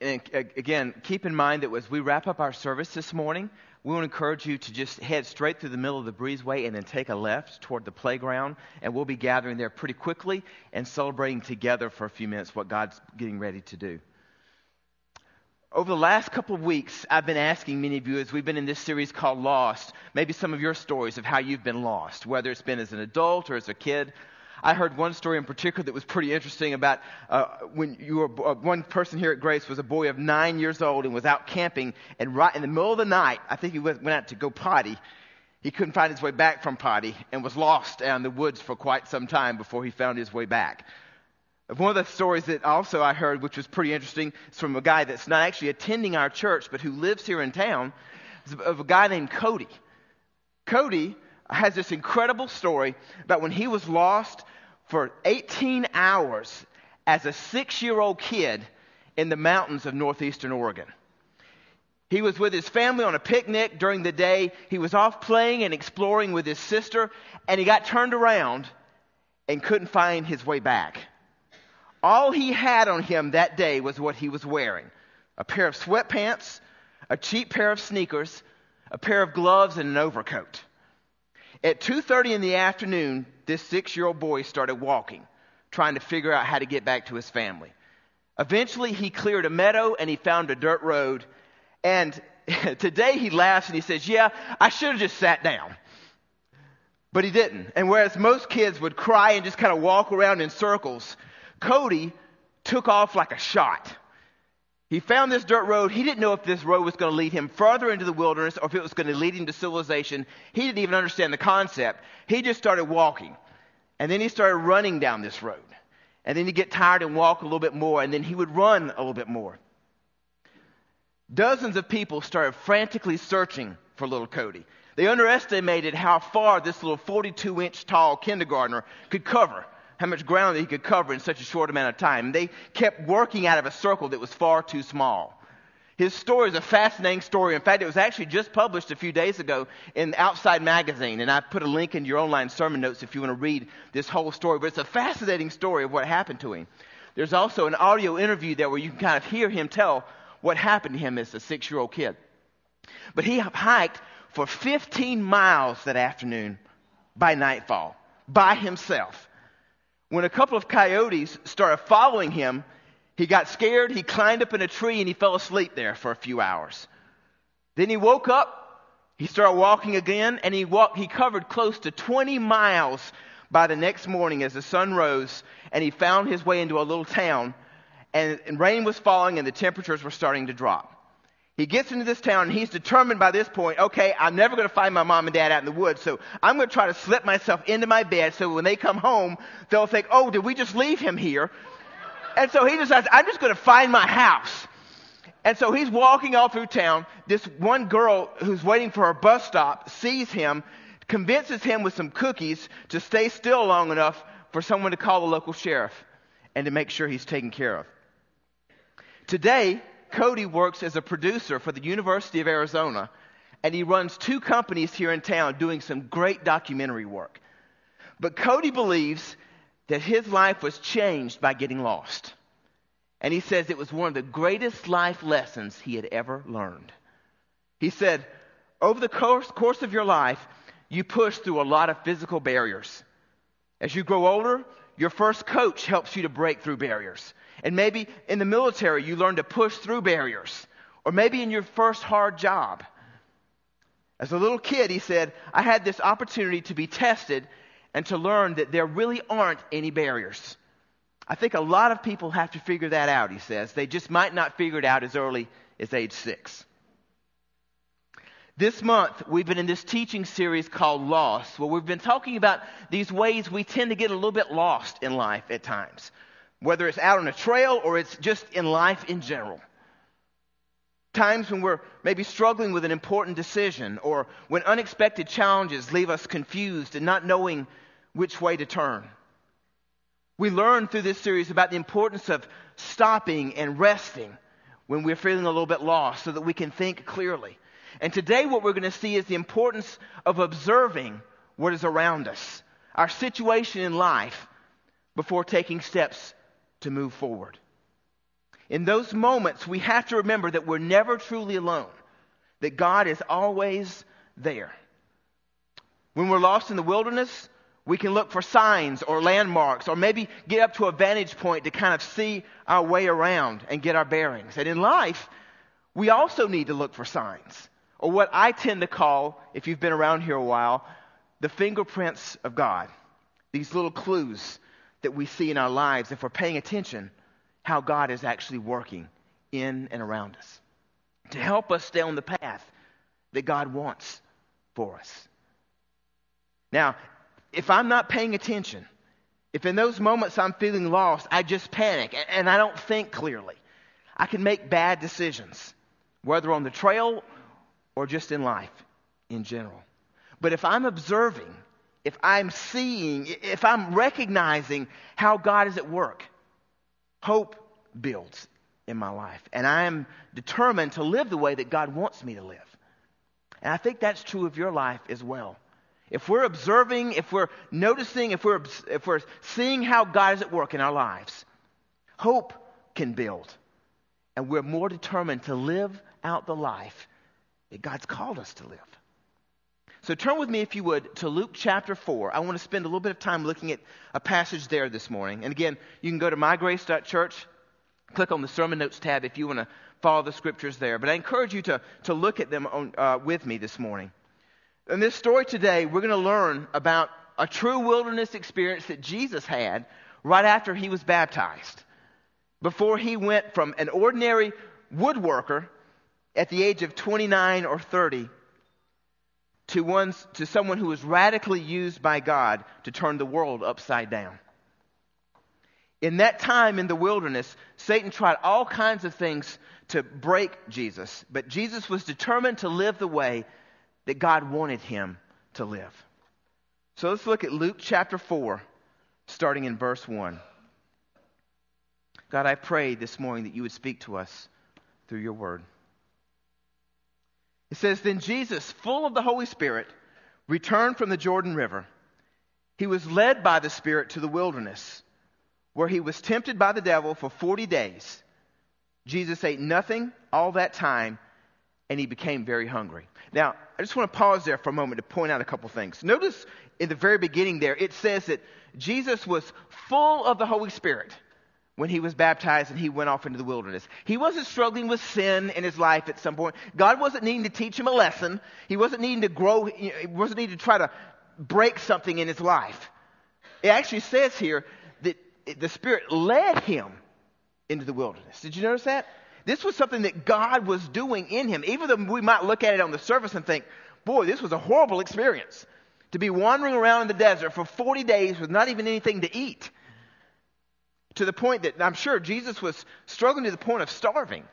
and again, keep in mind that as we wrap up our service this morning, we want to encourage you to just head straight through the middle of the breezeway and then take a left toward the playground. And we'll be gathering there pretty quickly and celebrating together for a few minutes what God's getting ready to do. Over the last couple of weeks, I've been asking many of you as we've been in this series called Lost, maybe some of your stories of how you've been lost, whether it's been as an adult or as a kid. I heard one story in particular that was pretty interesting about uh, when you were uh, one person here at Grace was a boy of nine years old and was out camping, and right in the middle of the night, I think he went out to go potty. He couldn't find his way back from potty and was lost in the woods for quite some time before he found his way back. One of the stories that also I heard, which was pretty interesting, is from a guy that's not actually attending our church, but who lives here in town, of a guy named Cody. Cody has this incredible story about when he was lost for 18 hours as a six year old kid in the mountains of northeastern Oregon. He was with his family on a picnic during the day. He was off playing and exploring with his sister, and he got turned around and couldn't find his way back. All he had on him that day was what he was wearing a pair of sweatpants, a cheap pair of sneakers, a pair of gloves, and an overcoat. At 2:30 in the afternoon, this 6-year-old boy started walking, trying to figure out how to get back to his family. Eventually, he cleared a meadow and he found a dirt road. And today he laughs and he says, "Yeah, I should have just sat down." But he didn't. And whereas most kids would cry and just kind of walk around in circles, Cody took off like a shot. He found this dirt road. He didn't know if this road was going to lead him further into the wilderness or if it was going to lead him to civilization. He didn't even understand the concept. He just started walking. And then he started running down this road. And then he'd get tired and walk a little bit more. And then he would run a little bit more. Dozens of people started frantically searching for little Cody. They underestimated how far this little 42 inch tall kindergartner could cover how much ground that he could cover in such a short amount of time. They kept working out of a circle that was far too small. His story is a fascinating story. In fact, it was actually just published a few days ago in Outside Magazine, and I put a link in your online sermon notes if you want to read this whole story. But it's a fascinating story of what happened to him. There's also an audio interview there where you can kind of hear him tell what happened to him as a six year old kid. But he hiked for 15 miles that afternoon by nightfall by himself. When a couple of coyotes started following him, he got scared, he climbed up in a tree, and he fell asleep there for a few hours. Then he woke up, he started walking again, and he walked, he covered close to 20 miles by the next morning as the sun rose, and he found his way into a little town, and, and rain was falling and the temperatures were starting to drop. He gets into this town and he's determined by this point, okay, I'm never going to find my mom and dad out in the woods, so I'm going to try to slip myself into my bed so when they come home, they'll think, oh, did we just leave him here? And so he decides, I'm just going to find my house. And so he's walking all through town. This one girl who's waiting for her bus stop sees him, convinces him with some cookies to stay still long enough for someone to call the local sheriff and to make sure he's taken care of. Today, Cody works as a producer for the University of Arizona, and he runs two companies here in town doing some great documentary work. But Cody believes that his life was changed by getting lost. And he says it was one of the greatest life lessons he had ever learned. He said, Over the course, course of your life, you push through a lot of physical barriers. As you grow older, your first coach helps you to break through barriers. And maybe in the military, you learn to push through barriers. Or maybe in your first hard job. As a little kid, he said, I had this opportunity to be tested and to learn that there really aren't any barriers. I think a lot of people have to figure that out, he says. They just might not figure it out as early as age six. This month, we've been in this teaching series called Lost, where we've been talking about these ways we tend to get a little bit lost in life at times whether it's out on a trail or it's just in life in general. Times when we're maybe struggling with an important decision or when unexpected challenges leave us confused and not knowing which way to turn. We learn through this series about the importance of stopping and resting when we're feeling a little bit lost so that we can think clearly. And today, what we're going to see is the importance of observing what is around us, our situation in life, before taking steps to move forward. In those moments, we have to remember that we're never truly alone, that God is always there. When we're lost in the wilderness, we can look for signs or landmarks or maybe get up to a vantage point to kind of see our way around and get our bearings. And in life, we also need to look for signs, or what I tend to call, if you've been around here a while, the fingerprints of God. These little clues that we see in our lives if we're paying attention how God is actually working in and around us to help us stay on the path that God wants for us. Now, if I'm not paying attention, if in those moments I'm feeling lost, I just panic and I don't think clearly, I can make bad decisions, whether on the trail or just in life in general. But if I'm observing, if I'm seeing, if I'm recognizing how God is at work, hope builds in my life. And I am determined to live the way that God wants me to live. And I think that's true of your life as well. If we're observing, if we're noticing, if we're, if we're seeing how God is at work in our lives, hope can build. And we're more determined to live out the life that God's called us to live. So turn with me, if you would, to Luke chapter 4. I want to spend a little bit of time looking at a passage there this morning. And again, you can go to mygrace.church, click on the sermon notes tab if you want to follow the scriptures there. But I encourage you to, to look at them on, uh, with me this morning. In this story today, we're going to learn about a true wilderness experience that Jesus had right after he was baptized. Before he went from an ordinary woodworker at the age of 29 or 30 to, one's, to someone who was radically used by God to turn the world upside down. In that time in the wilderness, Satan tried all kinds of things to break Jesus, but Jesus was determined to live the way that God wanted him to live. So let's look at Luke chapter 4, starting in verse 1. God, I pray this morning that you would speak to us through your word. It says, Then Jesus, full of the Holy Spirit, returned from the Jordan River. He was led by the Spirit to the wilderness, where he was tempted by the devil for 40 days. Jesus ate nothing all that time, and he became very hungry. Now, I just want to pause there for a moment to point out a couple things. Notice in the very beginning there, it says that Jesus was full of the Holy Spirit when he was baptized and he went off into the wilderness. He wasn't struggling with sin in his life at some point. God wasn't needing to teach him a lesson. He wasn't needing to grow, he wasn't needing to try to break something in his life. It actually says here that the Spirit led him into the wilderness. Did you notice that? This was something that God was doing in him. Even though we might look at it on the surface and think, boy, this was a horrible experience. To be wandering around in the desert for 40 days with not even anything to eat. To the point that I'm sure Jesus was struggling to the point of starving.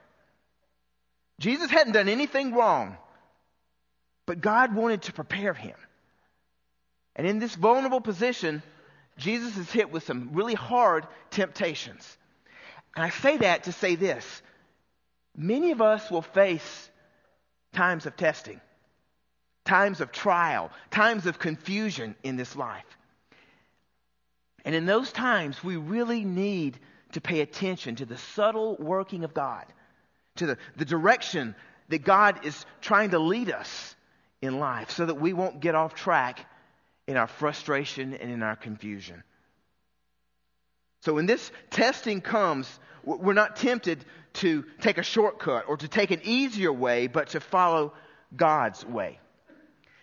Jesus hadn't done anything wrong, but God wanted to prepare him. And in this vulnerable position, Jesus is hit with some really hard temptations. And I say that to say this Many of us will face times of testing, times of trial, times of confusion in this life. And in those times, we really need to pay attention to the subtle working of God, to the, the direction that God is trying to lead us in life so that we won't get off track in our frustration and in our confusion. So when this testing comes, we're not tempted to take a shortcut or to take an easier way, but to follow God's way.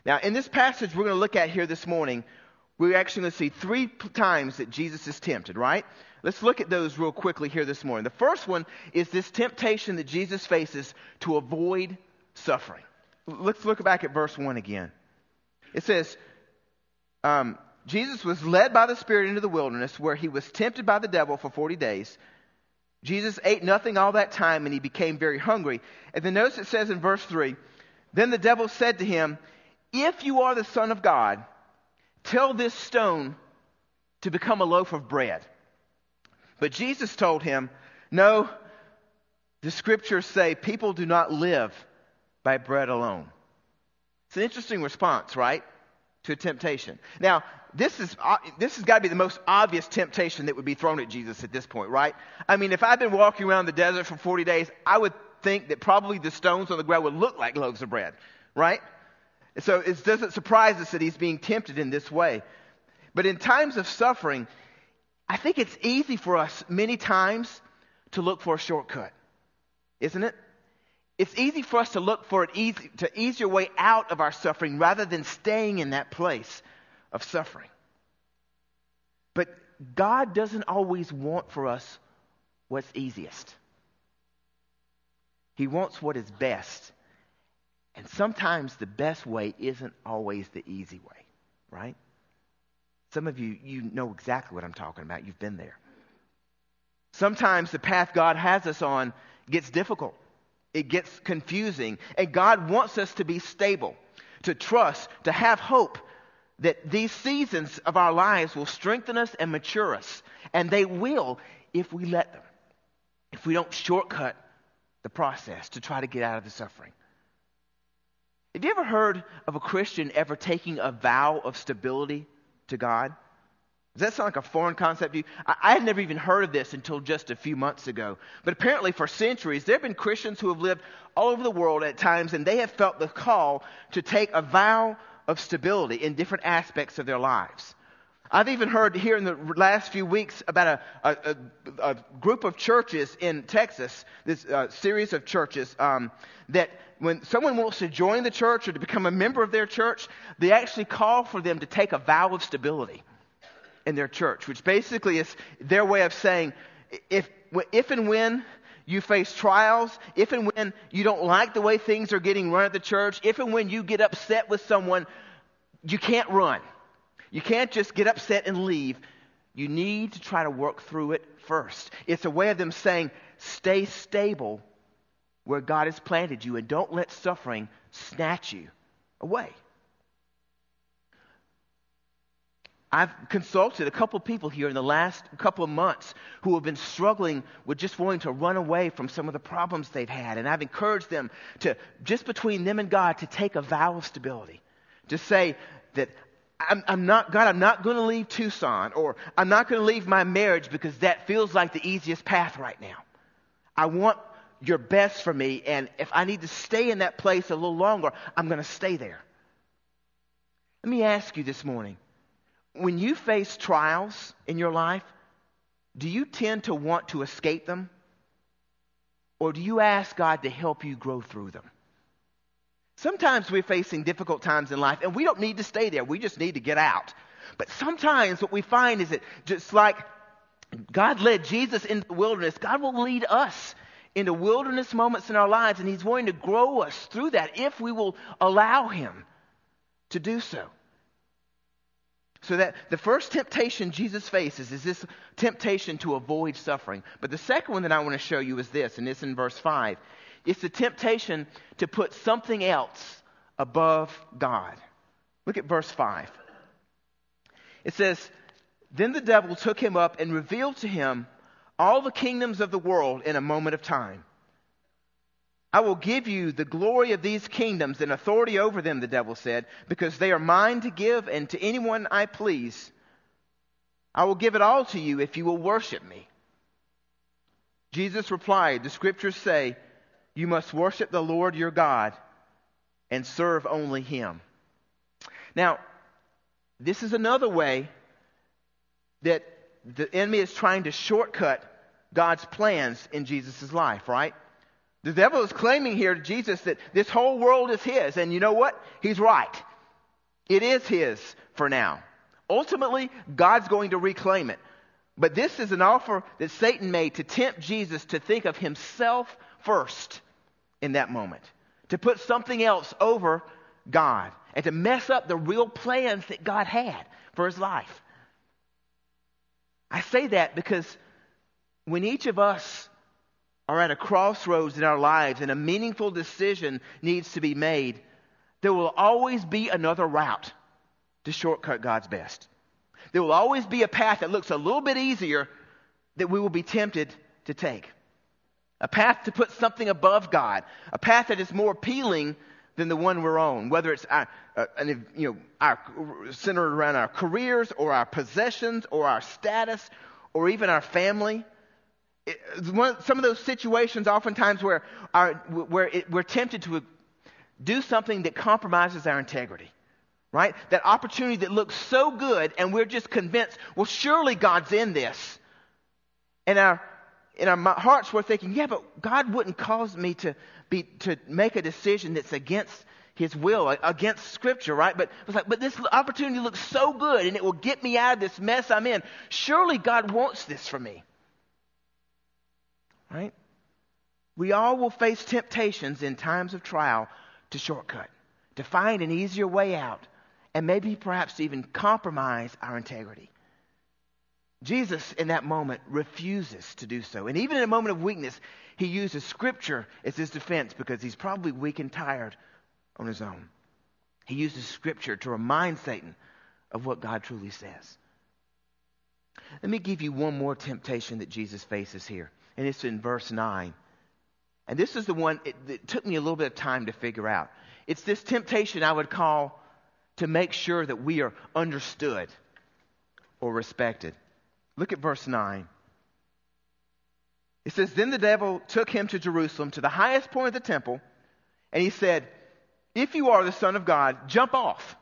Now, in this passage we're going to look at here this morning, we're actually going to see three times that Jesus is tempted, right? Let's look at those real quickly here this morning. The first one is this temptation that Jesus faces to avoid suffering. Let's look back at verse 1 again. It says, um, Jesus was led by the Spirit into the wilderness where he was tempted by the devil for 40 days. Jesus ate nothing all that time and he became very hungry. And then notice it says in verse 3 Then the devil said to him, If you are the Son of God, tell this stone to become a loaf of bread. But Jesus told him, No, the scriptures say people do not live by bread alone. It's an interesting response, right? to a temptation. Now, this is uh, this has got to be the most obvious temptation that would be thrown at Jesus at this point, right? I mean, if I've been walking around the desert for 40 days, I would think that probably the stones on the ground would look like loaves of bread, right? So it doesn't surprise us that he's being tempted in this way. But in times of suffering, I think it's easy for us many times to look for a shortcut, isn't it? It's easy for us to look for an easy, to easier way out of our suffering rather than staying in that place of suffering. But God doesn't always want for us what's easiest. He wants what is best. And sometimes the best way isn't always the easy way, right? Some of you, you know exactly what I'm talking about. You've been there. Sometimes the path God has us on gets difficult. It gets confusing. And God wants us to be stable, to trust, to have hope that these seasons of our lives will strengthen us and mature us. And they will if we let them, if we don't shortcut the process to try to get out of the suffering. Have you ever heard of a Christian ever taking a vow of stability to God? Does that sound like a foreign concept to you? I, had never even heard of this until just a few months ago. But apparently, for centuries, there have been Christians who have lived all over the world at times, and they have felt the call to take a vow of stability in different aspects of their lives. I've even heard here in the last few weeks about a, a, a, group of churches in Texas, this uh, series of churches, um, that when someone wants to join the church or to become a member of their church, they actually call for them to take a vow of stability in their church, which basically is their way of saying, if, if and when you face trials, if and when you don't like the way things are getting run at the church, if and when you get upset with someone, you can't run. You can't just get upset and leave. You need to try to work through it first. It's a way of them saying, stay stable where God has planted you and don't let suffering snatch you away. I've consulted a couple of people here in the last couple of months who have been struggling with just wanting to run away from some of the problems they've had. And I've encouraged them to, just between them and God, to take a vow of stability. To say that I'm, I'm not, God, I'm not going to leave Tucson, or I'm not going to leave my marriage because that feels like the easiest path right now. I want your best for me, and if I need to stay in that place a little longer, I'm going to stay there. Let me ask you this morning when you face trials in your life, do you tend to want to escape them? Or do you ask God to help you grow through them? Sometimes we're facing difficult times in life and we don't need to stay there. We just need to get out. But sometimes what we find is that just like God led Jesus into the wilderness, God will lead us into wilderness moments in our lives and He's going to grow us through that if we will allow Him to do so. So that the first temptation Jesus faces is this temptation to avoid suffering. But the second one that I want to show you is this, and it's in verse 5. It's the temptation to put something else above God. Look at verse 5. It says, Then the devil took him up and revealed to him all the kingdoms of the world in a moment of time. I will give you the glory of these kingdoms and authority over them, the devil said, because they are mine to give and to anyone I please. I will give it all to you if you will worship me. Jesus replied, The scriptures say, you must worship the Lord your God and serve only him. Now, this is another way that the enemy is trying to shortcut God's plans in Jesus' life, right? The devil is claiming here to Jesus that this whole world is his, and you know what? He's right. It is his for now. Ultimately, God's going to reclaim it. But this is an offer that Satan made to tempt Jesus to think of himself first in that moment, to put something else over God, and to mess up the real plans that God had for his life. I say that because when each of us are at a crossroads in our lives and a meaningful decision needs to be made, there will always be another route to shortcut God's best. There will always be a path that looks a little bit easier that we will be tempted to take. A path to put something above God. A path that is more appealing than the one we're on, whether it's our, uh, you know, our, centered around our careers or our possessions or our status or even our family. It, one, some of those situations, oftentimes, where, our, where it, we're tempted to do something that compromises our integrity, right? That opportunity that looks so good, and we're just convinced, well, surely God's in this. And our, in our hearts, we're thinking, yeah, but God wouldn't cause me to, be, to make a decision that's against his will, against scripture, right? But it's like, but this opportunity looks so good and it will get me out of this mess I'm in. Surely God wants this for me. Right? We all will face temptations in times of trial to shortcut, to find an easier way out, and maybe perhaps even compromise our integrity. Jesus, in that moment, refuses to do so. And even in a moment of weakness, he uses Scripture as his defense because he's probably weak and tired on his own. He uses Scripture to remind Satan of what God truly says. Let me give you one more temptation that Jesus faces here, and it's in verse 9. And this is the one that took me a little bit of time to figure out. It's this temptation I would call to make sure that we are understood or respected. Look at verse 9. It says, Then the devil took him to Jerusalem, to the highest point of the temple, and he said, If you are the Son of God, jump off.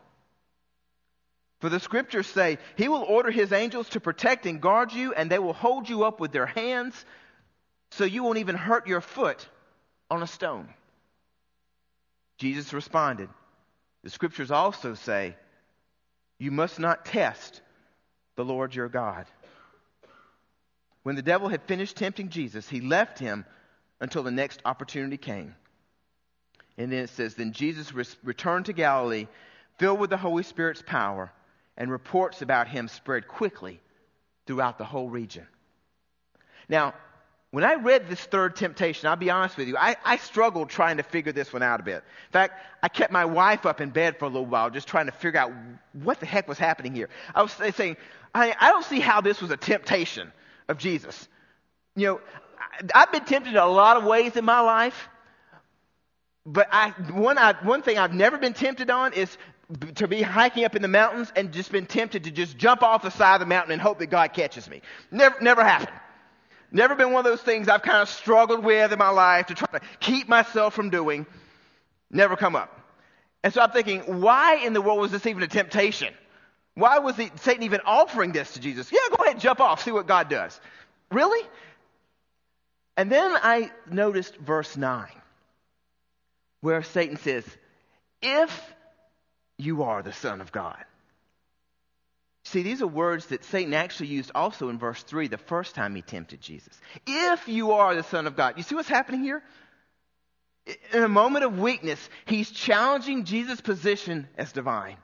For the scriptures say, He will order His angels to protect and guard you, and they will hold you up with their hands, so you won't even hurt your foot on a stone. Jesus responded, The scriptures also say, You must not test the Lord your God. When the devil had finished tempting Jesus, he left him until the next opportunity came. And then it says, Then Jesus re- returned to Galilee, filled with the Holy Spirit's power, and reports about him spread quickly throughout the whole region. Now, when I read this third temptation, I'll be honest with you, I, I, struggled trying to figure this one out a bit. In fact, I kept my wife up in bed for a little while just trying to figure out what the heck was happening here. I was saying, I, I don't see how this was a temptation of Jesus. You know, I've been tempted in a lot of ways in my life, but I, one, I, one thing I've never been tempted on is to be hiking up in the mountains and just been tempted to just jump off the side of the mountain and hope that God catches me. Never, never happened. Never been one of those things I've kind of struggled with in my life to try to keep myself from doing. Never come up. And so I'm thinking, why in the world was this even a temptation? Why was he, Satan even offering this to Jesus? Yeah, go ahead, and jump off, see what God does. Really? And then I noticed verse 9, where Satan says, If you are the Son of God. See, these are words that Satan actually used also in verse 3, the first time he tempted Jesus. If you are the Son of God. You see what's happening here? In a moment of weakness, he's challenging Jesus' position as divine.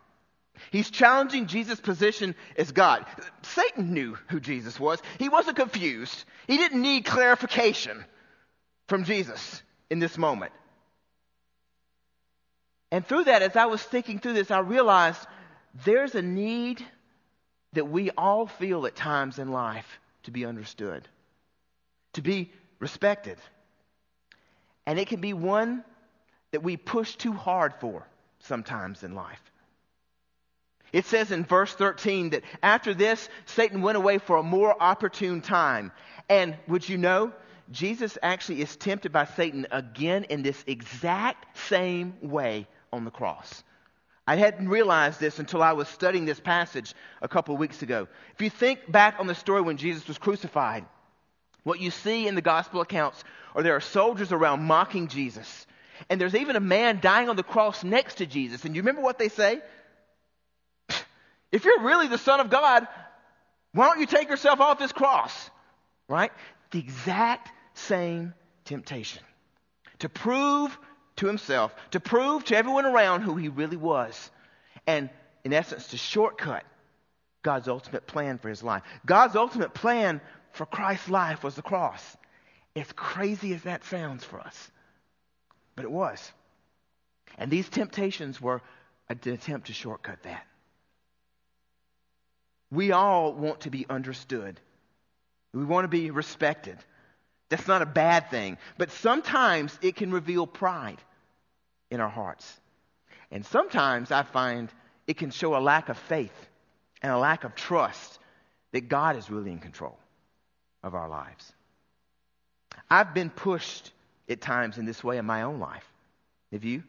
He's challenging Jesus' position as God. Satan knew who Jesus was. He wasn't confused. He didn't need clarification from Jesus in this moment. And through that, as I was thinking through this, I realized there's a need that we all feel at times in life to be understood, to be respected. And it can be one that we push too hard for sometimes in life. It says in verse 13 that after this, Satan went away for a more opportune time. And would you know, Jesus actually is tempted by Satan again in this exact same way on the cross. I hadn't realized this until I was studying this passage a couple of weeks ago. If you think back on the story when Jesus was crucified, what you see in the gospel accounts are there are soldiers around mocking Jesus. And there's even a man dying on the cross next to Jesus. And you remember what they say? If you're really the Son of God, why don't you take yourself off this cross? Right? The exact same temptation. To prove to himself, to prove to everyone around who he really was. And in essence, to shortcut God's ultimate plan for his life. God's ultimate plan for Christ's life was the cross. As crazy as that sounds for us, but it was. And these temptations were an attempt to shortcut that. We all want to be understood. We want to be respected. That's not a bad thing. But sometimes it can reveal pride in our hearts. And sometimes I find it can show a lack of faith and a lack of trust that God is really in control of our lives. I've been pushed at times in this way in my own life. Have you?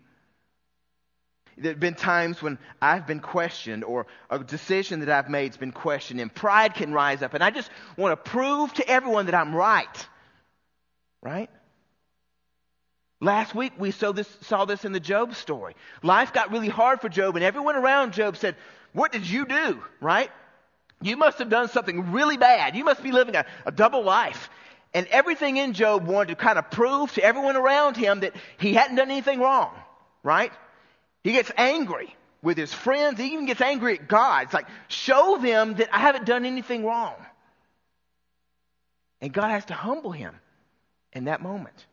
There have been times when I've been questioned or a decision that I've made has been questioned and pride can rise up and I just want to prove to everyone that I'm right. Right? Last week we saw this, saw this in the Job story. Life got really hard for Job and everyone around Job said, what did you do? Right? You must have done something really bad. You must be living a, a double life. And everything in Job wanted to kind of prove to everyone around him that he hadn't done anything wrong. Right? He gets angry with his friends. He even gets angry at God. It's like, show them that I haven't done anything wrong. And God has to humble him in that moment.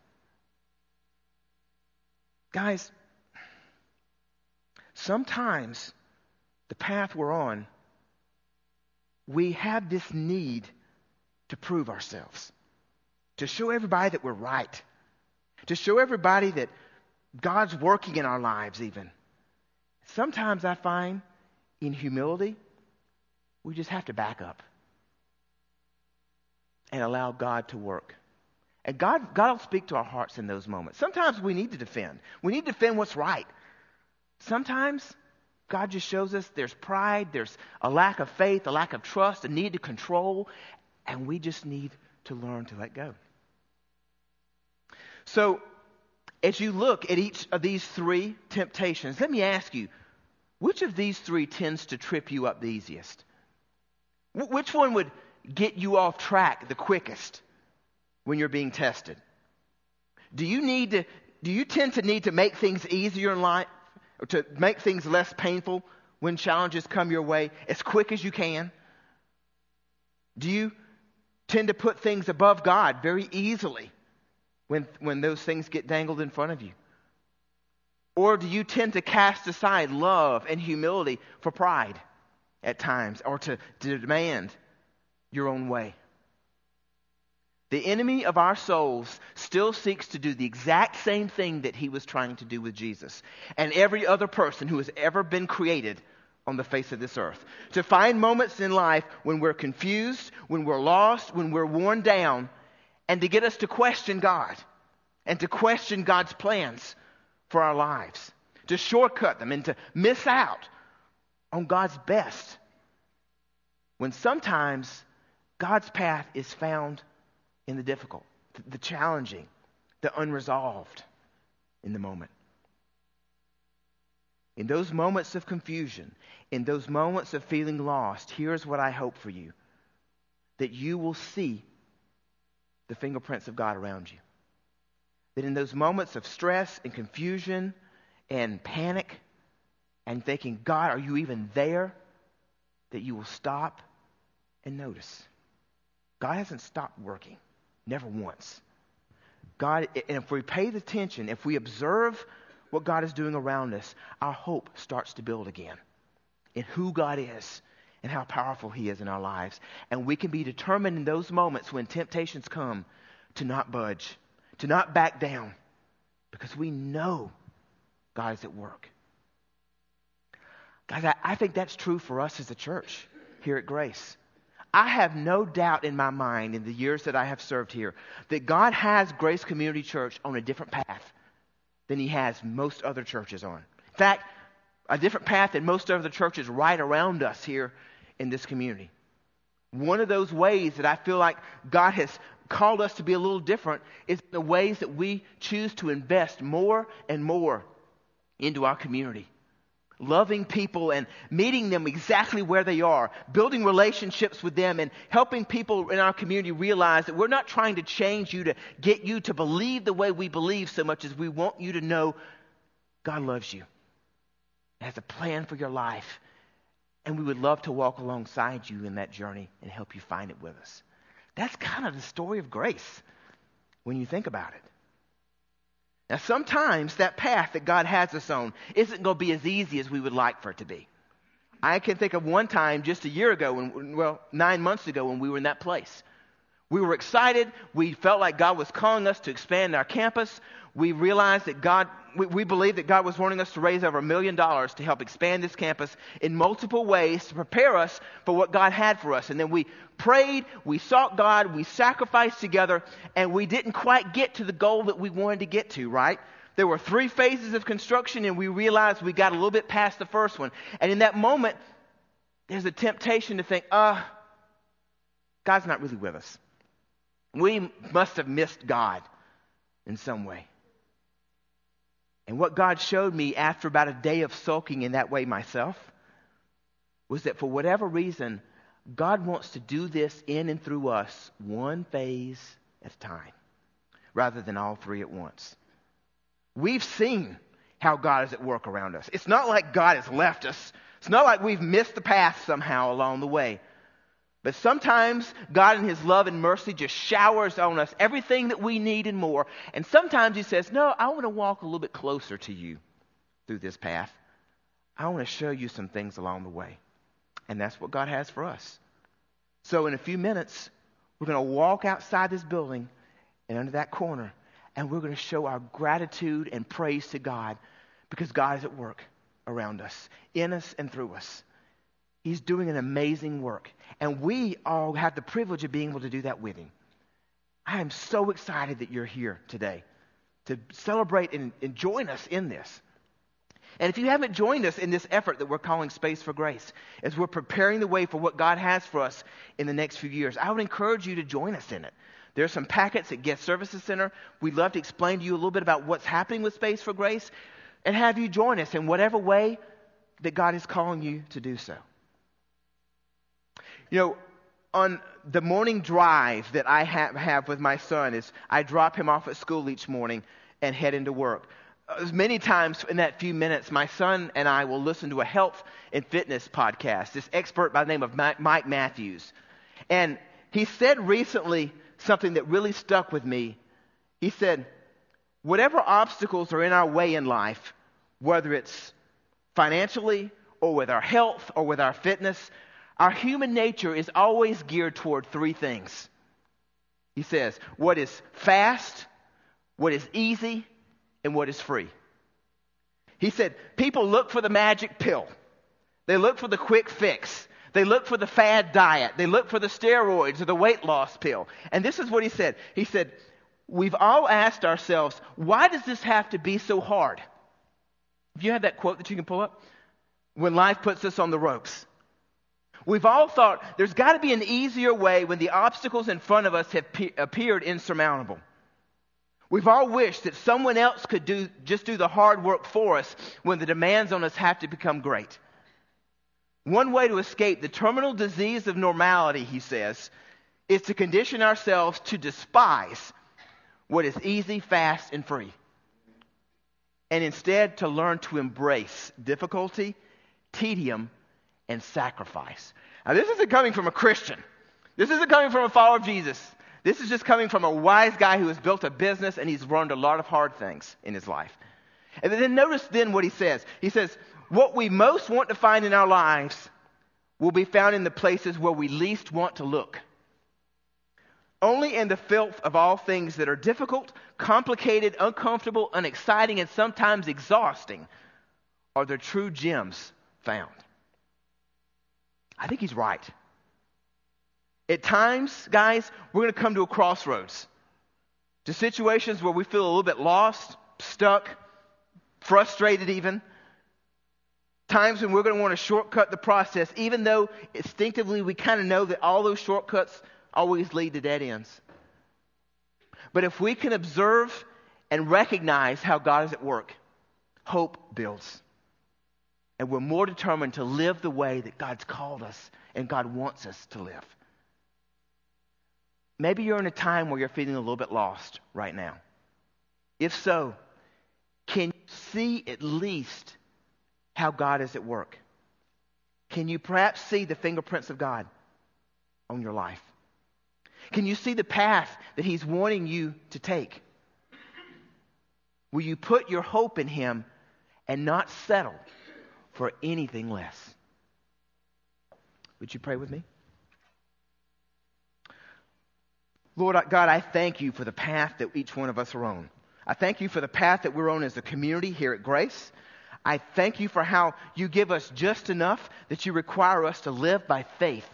Guys, sometimes the path we're on, we have this need to prove ourselves, to show everybody that we're right, to show everybody that God's working in our lives, even. Sometimes I find in humility, we just have to back up and allow God to work. And God, God will speak to our hearts in those moments. Sometimes we need to defend. We need to defend what's right. Sometimes God just shows us there's pride, there's a lack of faith, a lack of trust, a need to control, and we just need to learn to let go. So as you look at each of these three temptations, let me ask you, which of these three tends to trip you up the easiest? Which one would get you off track the quickest when you're being tested? Do you need to, do you tend to need to make things easier in life or to make things less painful when challenges come your way as quick as you can? Do you tend to put things above God very easily when, when those things get dangled in front of you? Or do you tend to cast aside love and humility for pride at times or to, to demand your own way? The enemy of our souls still seeks to do the exact same thing that he was trying to do with Jesus and every other person who has ever been created on the face of this earth. To find moments in life when we're confused, when we're lost, when we're worn down, and to get us to question God and to question God's plans for our lives, to shortcut them and to miss out on God's best. When sometimes God's path is found in the difficult, the challenging, the unresolved in the moment. In those moments of confusion, in those moments of feeling lost, here's what I hope for you that you will see the fingerprints of God around you. That in those moments of stress and confusion and panic and thinking, God, are you even there? That you will stop and notice. God hasn't stopped working, never once. God, and if we pay the attention, if we observe what God is doing around us, our hope starts to build again in who God is and how powerful He is in our lives. And we can be determined in those moments when temptations come to not budge, to not back down, because we know God is at work. Guys, I, I think that's true for us as a church here at Grace. I have no doubt in my mind in the years that I have served here that God has Grace Community Church on a different path than He has most other churches on. In fact, a different path than most other churches right around us here in this community. One of those ways that I feel like God has called us to be a little different is the ways that we choose to invest more and more into our community. Loving people and meeting them exactly where they are, building relationships with them, and helping people in our community realize that we're not trying to change you to get you to believe the way we believe so much as we want you to know God loves you, has a plan for your life, and we would love to walk alongside you in that journey and help you find it with us. That's kind of the story of grace when you think about it. Now, sometimes that path that God has us on isn't going to be as easy as we would like for it to be. I can think of one time just a year ago, when, well, nine months ago, when we were in that place We were excited. We felt like God was calling us to expand our campus. We realized that God, we, we believed that God was wanting us to raise over a million dollars to help expand this campus in multiple ways to prepare us for what God had for us. And then we prayed, we sought God, we sacrificed together, and we didn't quite get to the goal that we wanted to get to, right? There were three phases of construction, and we realized we got a little bit past the first one. And in that moment, there's a temptation to think, uh, God's not really with us. We must have missed God in some way. And what God showed me after about a day of sulking in that way myself was that for whatever reason, God wants to do this in and through us one phase at a time rather than all three at once. We've seen how God is at work around us. It's not like God has left us. It's not like we've missed the path somehow along the way. But sometimes God in His love and mercy just showers on us everything that we need and more. And sometimes He says, No, I want to walk a little bit closer to you through this path. I want to show you some things along the way. And that's what God has for us. So in a few minutes, we're going to walk outside this building and under that corner, and we're going to show our gratitude and praise to God because God is at work around us, in us, and through us. He's doing an amazing work. And we all have the privilege of being able to do that with him. I am so excited that you're here today to celebrate and, and join us in this. And if you haven't joined us in this effort that we're calling Space for Grace, as we're preparing the way for what God has for us in the next few years, I would encourage you to join us in it. There are some packets at Guest Services Center. We'd love to explain to you a little bit about what's happening with Space for Grace and have you join us in whatever way that God is calling you to do so. You know, on the morning drive that I have, have with my son is I drop him off at school each morning and head into work. Many times in that few minutes, my son and I will listen to a health and fitness podcast. This expert by the name of Mike Matthews. And he said recently something that really stuck with me. He said, Whatever obstacles are in our way in life, whether it's financially or with our health or with our fitness, our human nature is always geared toward three things. He says, what is fast, what is easy, and what is free. He said, people look for the magic pill. They look for the quick fix. They look for the fad diet. They look for the steroids or the weight loss pill. And this is what he said. He said, We've all asked ourselves, why does this have to be so hard? If you have that quote that you can pull up, when life puts us on the ropes. We've all thought there's got to be an easier way when the obstacles in front of us have pe- appeared insurmountable. We've all wished that someone else could do, just do the hard work for us when the demands on us have to become great. One way to escape the terminal disease of normality, he says, is to condition ourselves to despise what is easy, fast, and free. And instead to learn to embrace difficulty, tedium, and sacrifice. Now, this isn't coming from a Christian. This isn't coming from a follower of Jesus. This is just coming from a wise guy who has built a business and he's learned a lot of hard things in his life. And then notice then what he says. He says, What we most want to find in our lives will be found in the places where we least want to look. Only in the filth of all things that are difficult, complicated, uncomfortable, unexciting, and sometimes exhausting are the true gems found. I think he's right. At times, guys, we're going to come to a crossroads, to situations where we feel a little bit lost, stuck, frustrated, even. Times when we're going to want to shortcut the process, even though instinctively we kind of know that all those shortcuts always lead to dead ends. But if we can observe and recognize how God is at work, hope builds. And we're more determined to live the way that God's called us and God wants us to live. Maybe you're in a time where you're feeling a little bit lost right now. If so, can you see at least how God is at work? Can you perhaps see the fingerprints of God on your life? Can you see the path that He's wanting you to take? Will you put your hope in Him and not settle for anything less. Would you pray with me? Lord God, I thank you for the path that each one of us are on. I thank you for the path that we're on as a community here at Grace. I thank you for how you give us just enough that you require us to live by faith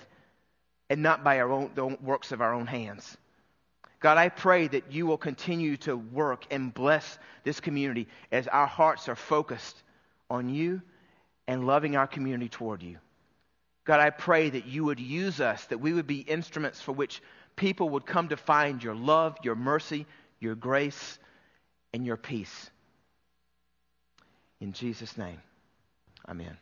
and not by our own, the works of our own hands. God, I pray that you will continue to work and bless this community as our hearts are focused on you and loving our community toward you. God, I pray that you would use us, that we would be instruments for which people would come to find your love, your mercy, your grace, and your peace. In Jesus' name, amen.